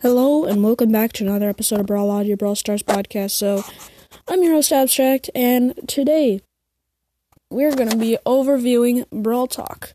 Hello and welcome back to another episode of Brawl Audio Brawl Stars podcast. So, I'm your host Abstract, and today we're going to be overviewing Brawl Talk.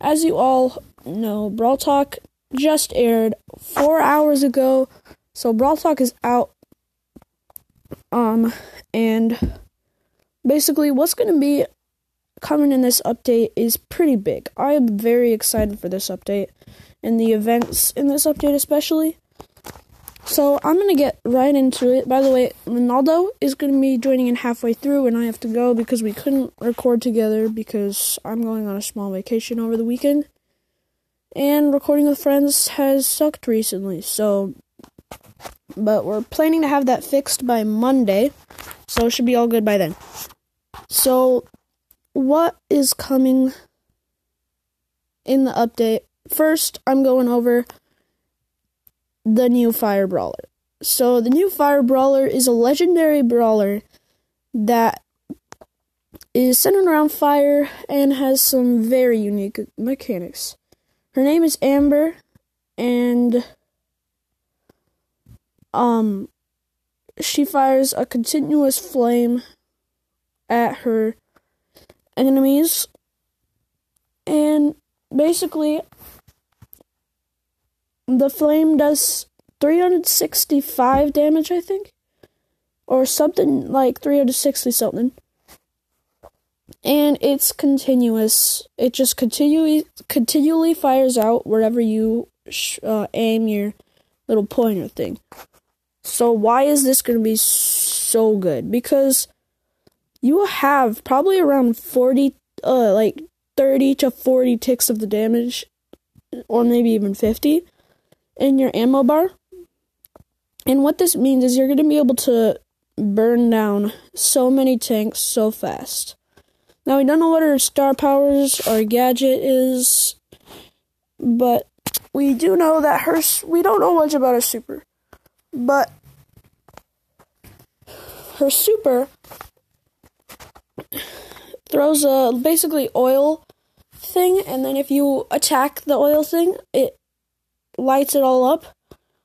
As you all know, Brawl Talk just aired four hours ago, so Brawl Talk is out. Um, and basically, what's going to be coming in this update is pretty big. I am very excited for this update and the events in this update, especially. So I'm gonna get right into it. By the way, Ronaldo is gonna be joining in halfway through, and I have to go because we couldn't record together because I'm going on a small vacation over the weekend, and recording with friends has sucked recently. So, but we're planning to have that fixed by Monday, so it should be all good by then. So, what is coming in the update? First, I'm going over the new Fire Brawler. So, the new Fire Brawler is a legendary brawler that is centered around fire and has some very unique mechanics. Her name is Amber, and um, she fires a continuous flame at her enemies, and basically, the flame does 365 damage, I think, or something like 360 something. And it's continuous. It just continually continually fires out wherever you sh- uh, aim your little pointer thing. So why is this going to be so good? Because you will have probably around 40 uh like 30 to 40 ticks of the damage or maybe even 50 in your ammo bar. And what this means is you're going to be able to burn down so many tanks so fast. Now, we don't know what her star powers or gadget is, but we do know that her. We don't know much about her super. But her super throws a basically oil thing, and then if you attack the oil thing, it lights it all up.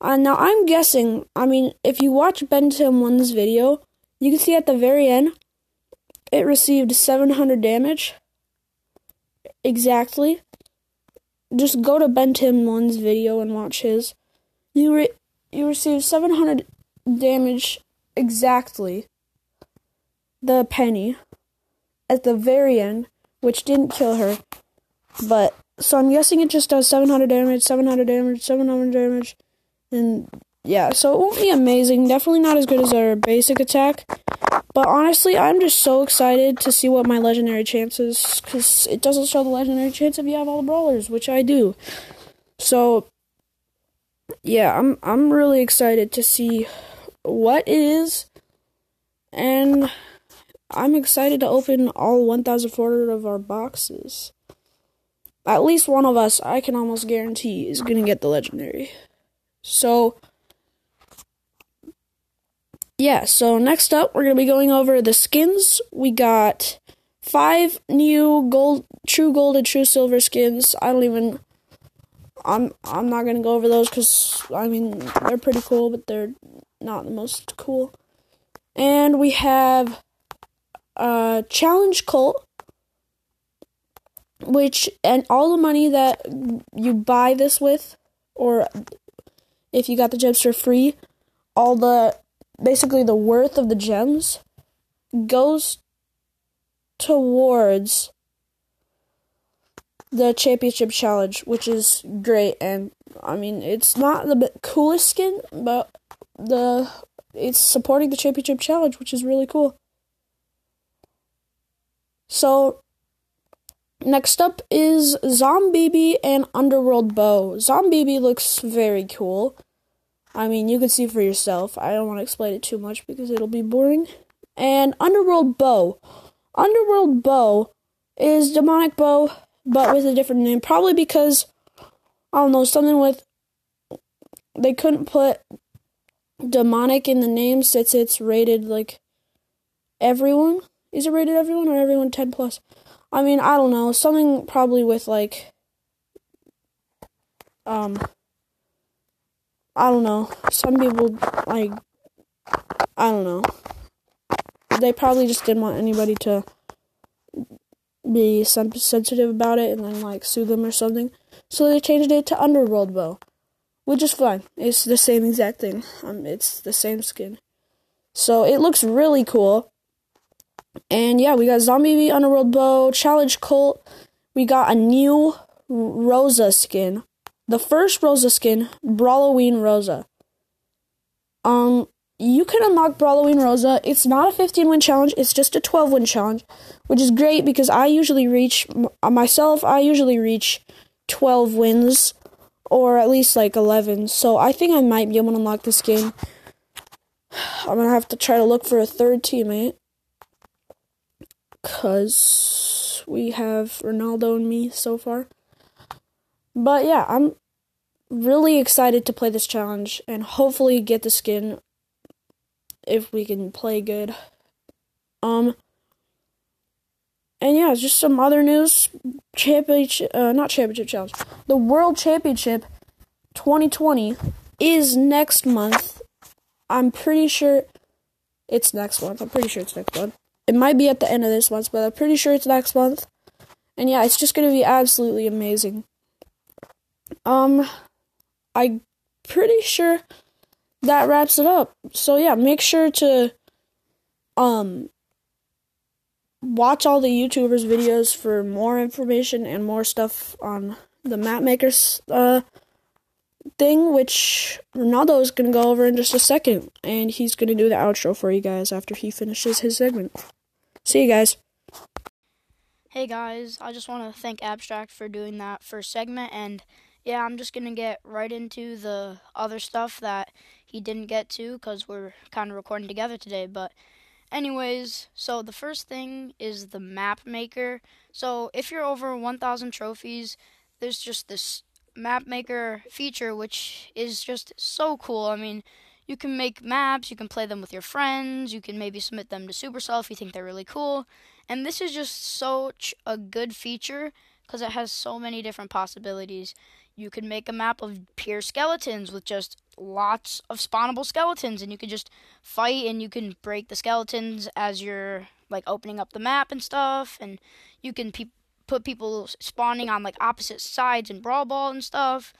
Uh, now I'm guessing. I mean, if you watch BenTimm1's video, you can see at the very end, it received 700 damage. Exactly. Just go to BenTimm1's video and watch his. You re- you received 700 damage exactly. The penny at the very end, which didn't kill her, but so I'm guessing it just does 700 damage, 700 damage, 700 damage, and yeah, so it won't be amazing. Definitely not as good as our basic attack. But honestly, I'm just so excited to see what my legendary chance is because it doesn't show the legendary chance if you have all the brawlers, which I do. So, yeah, I'm I'm really excited to see what it is, and I'm excited to open all 1,400 of our boxes at least one of us, I can almost guarantee, is going to get the legendary. So, yeah, so next up, we're going to be going over the skins. We got five new gold, true gold and true silver skins. I don't even. I'm I'm not gonna go over those because I mean they're pretty cool, but they're not the most cool. And we have uh challenge Colt, which and all the money that you buy this with or if you got the gems for free all the basically the worth of the gems goes towards the championship challenge which is great and i mean it's not the coolest skin but the it's supporting the championship challenge which is really cool. So Next up is Zombibi and Underworld Bo. Zombibi looks very cool. I mean, you can see for yourself. I don't want to explain it too much because it'll be boring. And Underworld Bo. Underworld Bo is Demonic Bo, but with a different name. Probably because, I don't know, something with. They couldn't put demonic in the name since it's rated like everyone. Is it rated everyone or everyone 10 plus? I mean, I don't know, something probably with like um I don't know. Some people like I don't know. They probably just didn't want anybody to be sensitive about it and then like sue them or something. So they changed it to Underworld Bo, which is fine. It's the same exact thing. Um, it's the same skin. So it looks really cool. And yeah, we got Zombie Underworld Bo, Challenge Colt. We got a new Rosa skin. The first Rosa skin, Brawloween Rosa. Um, you can unlock Brawloween Rosa. It's not a 15 win challenge, it's just a 12 win challenge, which is great because I usually reach, myself, I usually reach 12 wins, or at least like 11. So I think I might be able to unlock this game. I'm gonna have to try to look for a third teammate. Because we have Ronaldo and me so far. But yeah, I'm really excited to play this challenge and hopefully get the skin if we can play good. Um and yeah, just some other news. Championship, uh, not championship challenge. The World Championship 2020 is next month. I'm pretty sure it's next month. I'm pretty sure it's next month. It might be at the end of this month, but I'm pretty sure it's next month. And yeah, it's just gonna be absolutely amazing. Um, I'm pretty sure that wraps it up. So yeah, make sure to um watch all the YouTubers videos for more information and more stuff on the map makers uh thing which Ronaldo is going to go over in just a second and he's going to do the outro for you guys after he finishes his segment. See you guys. Hey guys, I just want to thank Abstract for doing that first segment and yeah, I'm just going to get right into the other stuff that he didn't get to because we're kind of recording together today. But, anyways, so the first thing is the map maker. So, if you're over 1,000 trophies, there's just this map maker feature which is just so cool. I mean, you can make maps, you can play them with your friends, you can maybe submit them to Supercell if you think they're really cool. And this is just such a good feature because it has so many different possibilities. You can make a map of pure skeletons with just lots of spawnable skeletons, and you can just fight and you can break the skeletons as you're like opening up the map and stuff, and you can pe- put people spawning on like opposite sides in Brawl Ball and stuff.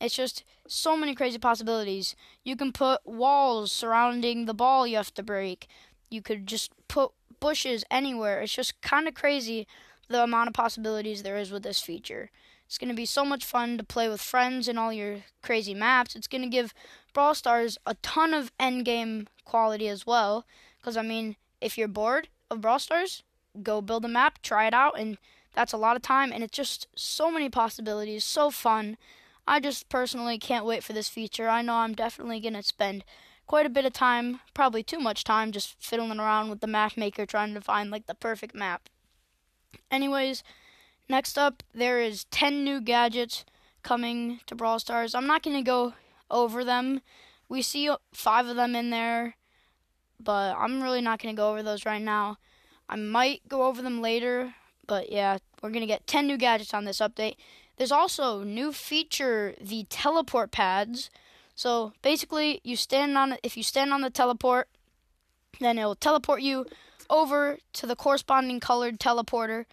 It's just so many crazy possibilities. You can put walls surrounding the ball you have to break. You could just put bushes anywhere. It's just kind of crazy the amount of possibilities there is with this feature. It's going to be so much fun to play with friends and all your crazy maps. It's going to give Brawl Stars a ton of endgame quality as well. Because, I mean, if you're bored of Brawl Stars, go build a map, try it out, and that's a lot of time. And it's just so many possibilities, so fun. I just personally can't wait for this feature. I know I'm definitely going to spend quite a bit of time, probably too much time, just fiddling around with the map maker trying to find like the perfect map. Anyways, next up, there is 10 new gadgets coming to Brawl Stars. I'm not going to go over them. We see five of them in there, but I'm really not going to go over those right now. I might go over them later, but yeah, we're going to get 10 new gadgets on this update. There's also new feature, the teleport pads. So basically, you stand on if you stand on the teleport, then it'll teleport you over to the corresponding colored teleporter.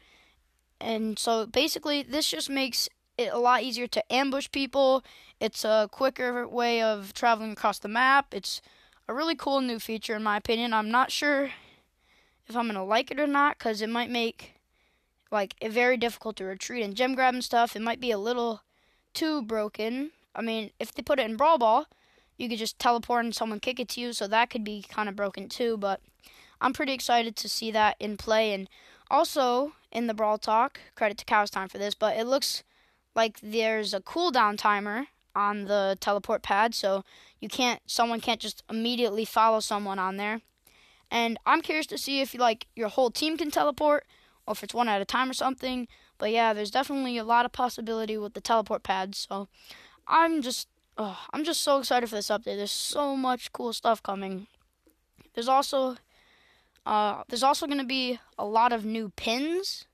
And so basically, this just makes it a lot easier to ambush people. It's a quicker way of traveling across the map. It's a really cool new feature, in my opinion. I'm not sure if I'm going to like it or not because it might make like very difficult to retreat and gem grab and stuff. It might be a little too broken. I mean, if they put it in Brawl Ball, you could just teleport and someone kick it to you, so that could be kind of broken too. But I'm pretty excited to see that in play. And also in the Brawl Talk, credit to KairosTime for this, but it looks like there's a cooldown timer on the teleport pad, so you can't someone can't just immediately follow someone on there. And I'm curious to see if like your whole team can teleport or if it's one at a time or something. But yeah, there's definitely a lot of possibility with the teleport pads. So I'm just oh, I'm just so excited for this update. There's so much cool stuff coming. There's also uh, there's also going to be a lot of new pins.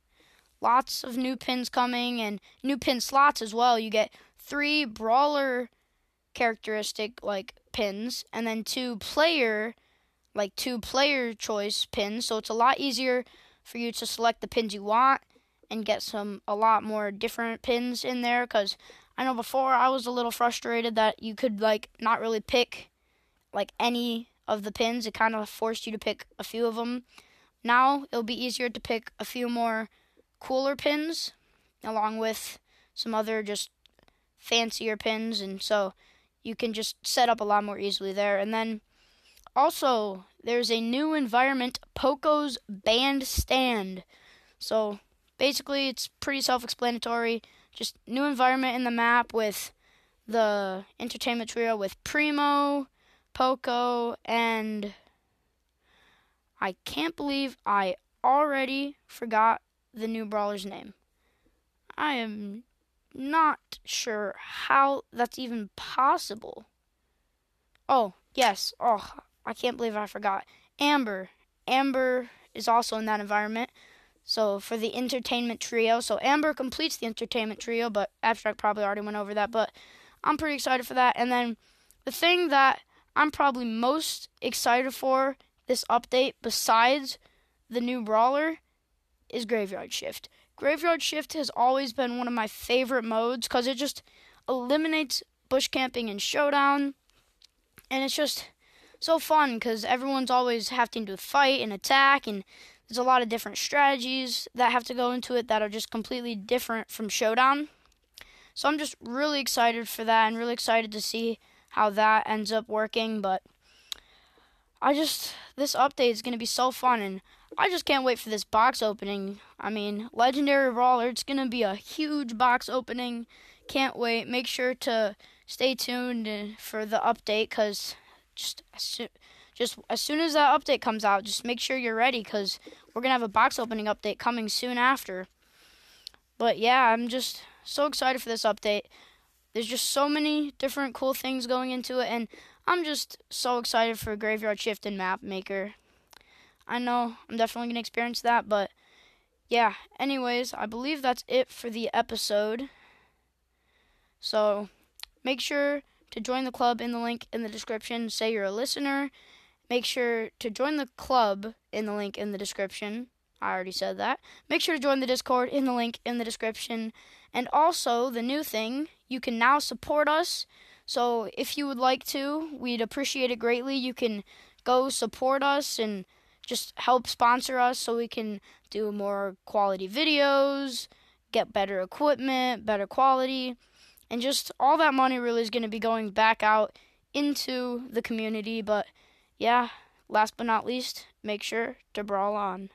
Lots of new pins coming and new pin slots as well. You get three brawler characteristic like pins, and then two player like two player choice pins. So it's a lot easier for you to select the pins you want and get some a lot more different pins in there cuz I know before I was a little frustrated that you could like not really pick like any of the pins. It kind of forced you to pick a few of them. Now it'll be easier to pick a few more cooler pins along with some other just fancier pins and so you can just set up a lot more easily there. And then also there's a new environment, Poco's Bandstand. So basically it's pretty self-explanatory. Just new environment in the map with the entertainment trio with Primo, Poco, and I can't believe I already forgot the new brawler's name. I am not sure how that's even possible. Oh, yes. Oh, I can't believe I forgot. Amber. Amber is also in that environment. So for the entertainment trio, so Amber completes the entertainment trio, but Abstract probably already went over that, but I'm pretty excited for that. And then the thing that I'm probably most excited for this update besides the new brawler is Graveyard Shift. Graveyard Shift has always been one of my favorite modes because it just eliminates bush camping and showdown, and it's just so fun because everyone's always having to fight and attack, and there's a lot of different strategies that have to go into it that are just completely different from showdown. So I'm just really excited for that and really excited to see how that ends up working, but I just this update is going to be so fun and I just can't wait for this box opening. I mean, Legendary Brawler, it's going to be a huge box opening. Can't wait. Make sure to stay tuned uh, for the update cuz just just as soon as that update comes out, just make sure you're ready cuz we're to have a box opening update coming soon after. But yeah, I'm just so excited for this update. There's just so many different cool things going into it and I'm just so excited for Graveyard Shift and Map Maker. I know I'm definitely to experience that, but yeah, anyways, I believe that's it for the episode. So make sure to join the club in the link in the description. Say you're a listener. Make sure to join the club in the link in the description. I already said that. Make sure to join the Discord in the link in the description. And also, the new thing, you can now support us. So if you would like to, we'd appreciate it greatly. You can go support us and just help sponsor us so we can do more quality videos, get better equipment, better quality, and just all that money really is going to be going back out into the community. But yeah, last but not least, make sure to brawl on.